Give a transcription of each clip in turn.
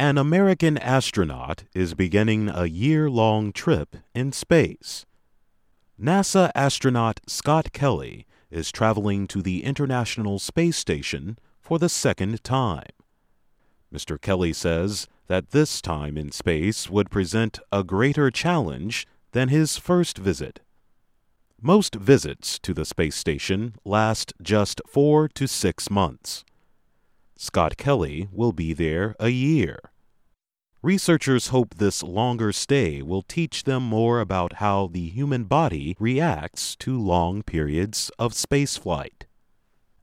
An American astronaut is beginning a year long trip in space. NASA astronaut Scott Kelly is traveling to the International Space Station for the second time. Mr. Kelly says that this time in space would present a greater challenge than his first visit. Most visits to the space station last just four to six months. Scott Kelly will be there a year. Researchers hope this longer stay will teach them more about how the human body reacts to long periods of spaceflight.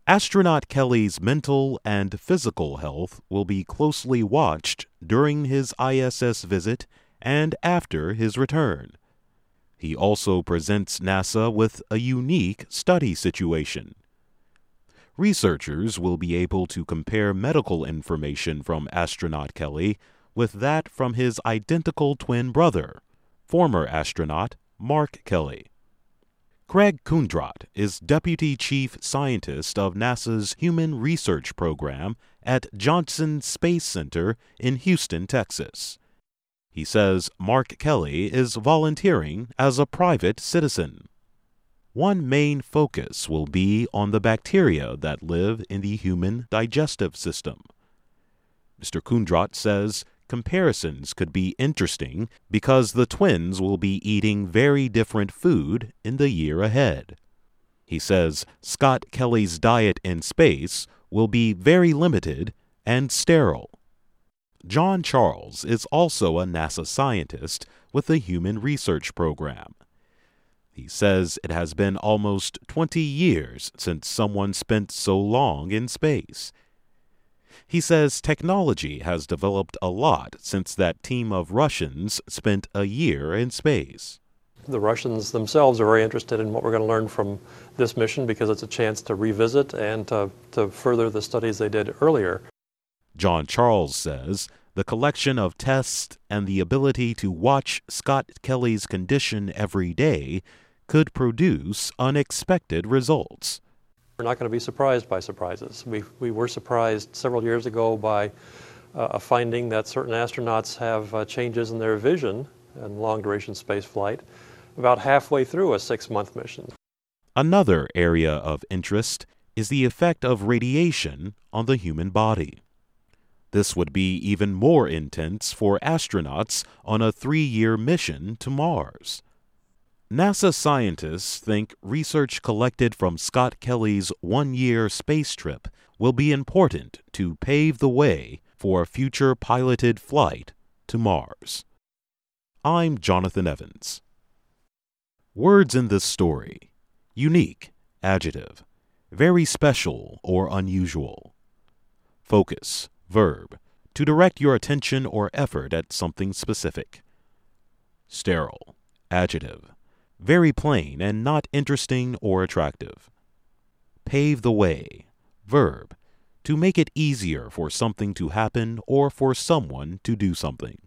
Astronaut Kelly's mental and physical health will be closely watched during his ISS visit and after his return. He also presents NASA with a unique study situation researchers will be able to compare medical information from astronaut Kelly with that from his identical twin brother, former astronaut Mark Kelly. Craig Kundrot is Deputy Chief Scientist of NASA's Human Research Program at Johnson Space Center in Houston, Texas. He says Mark Kelly is volunteering as a private citizen one main focus will be on the bacteria that live in the human digestive system. Mr. Kundrot says comparisons could be interesting because the twins will be eating very different food in the year ahead. He says Scott Kelly's diet in space will be very limited and sterile. John Charles is also a NASA scientist with the Human Research Program. He says it has been almost 20 years since someone spent so long in space. He says technology has developed a lot since that team of Russians spent a year in space. The Russians themselves are very interested in what we're going to learn from this mission because it's a chance to revisit and to, to further the studies they did earlier. John Charles says the collection of tests and the ability to watch Scott Kelly's condition every day could produce unexpected results. We're not going to be surprised by surprises. We, we were surprised several years ago by uh, a finding that certain astronauts have uh, changes in their vision in long duration space flight about halfway through a six month mission. Another area of interest is the effect of radiation on the human body. This would be even more intense for astronauts on a three year mission to Mars. NASA scientists think research collected from Scott Kelly's one year space trip will be important to pave the way for a future piloted flight to Mars. I'm Jonathan Evans. Words in this story unique, adjective, very special or unusual. Focus, verb, to direct your attention or effort at something specific. Sterile, adjective very plain and not interesting or attractive. Pave the way, verb, to make it easier for something to happen or for someone to do something.